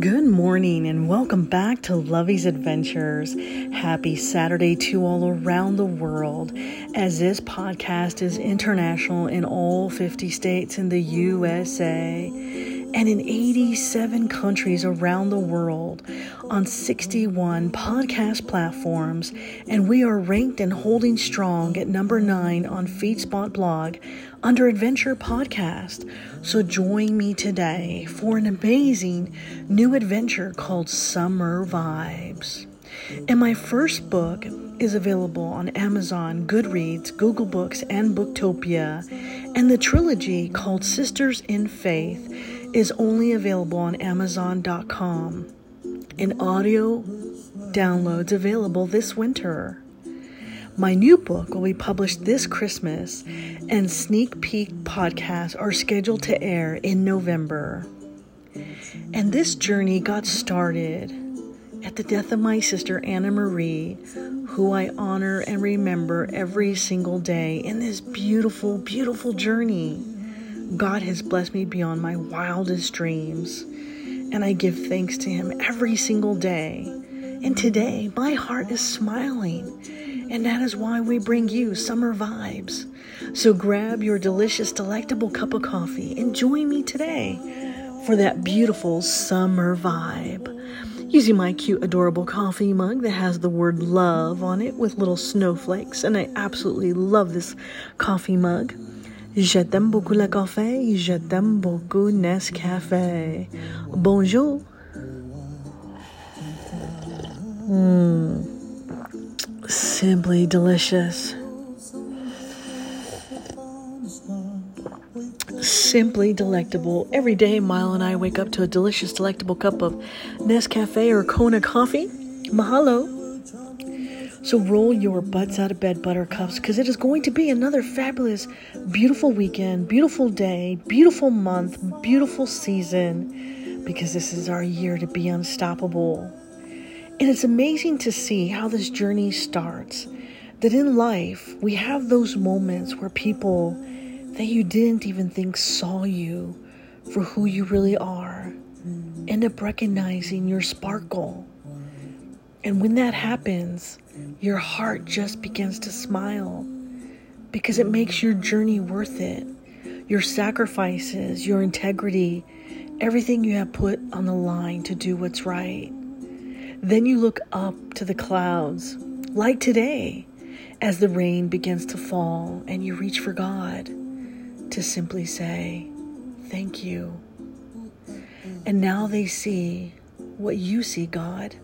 Good morning and welcome back to Lovey's Adventures. Happy Saturday to all around the world, as this podcast is international in all 50 states in the USA and in 87 countries around the world on 61 podcast platforms, and we are ranked and holding strong at number 9 on FeedSpot blog under Adventure Podcast. So join me today for an amazing new adventure called Summer Vibes. And my first book is available on Amazon, Goodreads, Google Books, and Booktopia. And the trilogy called Sisters in Faith is only available on Amazon.com. And audio downloads available this winter. My new book will be published this Christmas, and sneak peek podcasts are scheduled to air in November. And this journey got started at the death of my sister Anna Marie, who I honor and remember every single day in this beautiful, beautiful journey. God has blessed me beyond my wildest dreams, and I give thanks to Him every single day. And today, my heart is smiling, and that is why we bring you summer vibes. So grab your delicious, delectable cup of coffee and join me today for that beautiful summer vibe. Using my cute, adorable coffee mug that has the word love on it with little snowflakes, and I absolutely love this coffee mug. Je t'aime beaucoup le café, je t'aime beaucoup Nescafé. Bonjour. Mmm. Simply delicious. Simply delectable. Every day, Mile and I wake up to a delicious, delectable cup of Nescafe or Kona coffee. Mahalo. So roll your butts out of bed, buttercups, because it is going to be another fabulous, beautiful weekend, beautiful day, beautiful month, beautiful season, because this is our year to be unstoppable. And it's amazing to see how this journey starts. That in life, we have those moments where people that you didn't even think saw you for who you really are end up recognizing your sparkle. And when that happens, your heart just begins to smile because it makes your journey worth it. Your sacrifices, your integrity, everything you have put on the line to do what's right. Then you look up to the clouds, like today, as the rain begins to fall, and you reach for God to simply say, Thank you. And now they see what you see, God.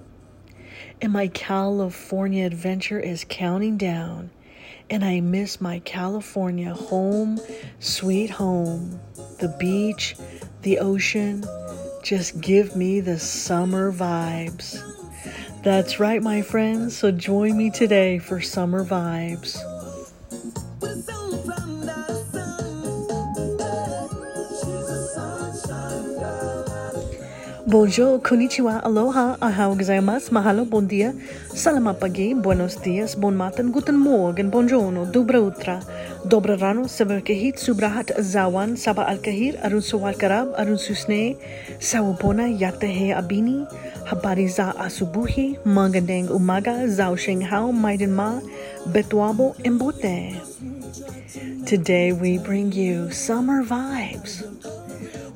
And my California adventure is counting down, and I miss my California home, sweet home, the beach, the ocean. Just give me the summer vibes. That's right, my friends. So join me today for Summer Vibes. Bonjour, konnichiwa, aloha, ahau gozaimasu, mahalo, bon dia, salamat pagi, buenos dias, bon matan, guten morgen, buongiorno, dobra utra, dobra rano, sabar kahit, subrahat, zawan, saba al kahir, arun sawal karab, arun susne, sawupona, yatahe abini, habari za asubuhi, magandang umaga, zao sheng hao, maiden ma, betuabo, embote. Today we bring you summer vibes.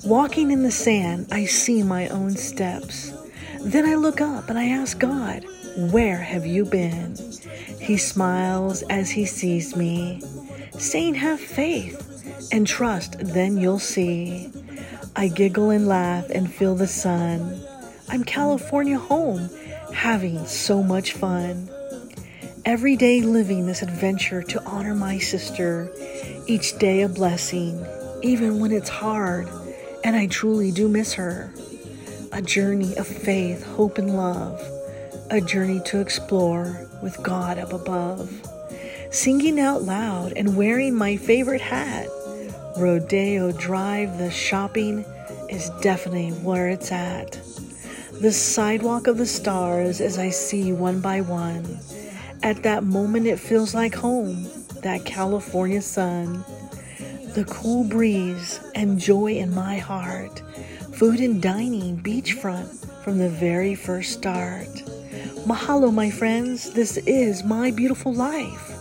Walking in the sand, I see my own steps. Then I look up and I ask God, Where have you been? He smiles as he sees me, saying, Have faith and trust, then you'll see. I giggle and laugh and feel the sun. I'm California home, having so much fun. Every day living this adventure to honor my sister, each day a blessing, even when it's hard and I truly do miss her. A journey of faith, hope, and love. A journey to explore with God up above. Singing out loud and wearing my favorite hat. Rodeo Drive, the shopping is definitely where it's at. the sidewalk of the stars as I see one by one. At that moment, it feels like home, that California sun, the cool breeze, and joy in my heart, food and dining, beachfront from the very first start. Mahalo, my friends, this is my beautiful life,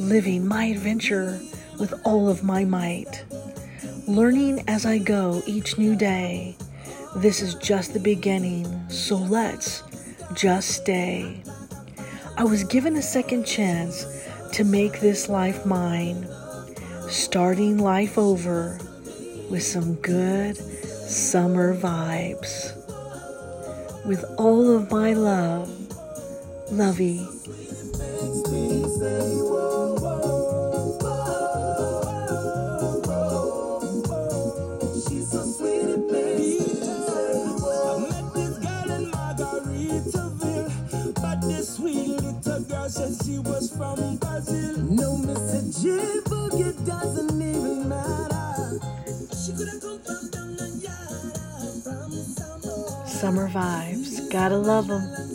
living my adventure with all of my might, learning as I go each new day. This is just the beginning, so let's just stay. I was given a second chance to make this life mine, starting life over with some good summer vibes. With all of my love, Lovey. Summer vibes, gotta love them.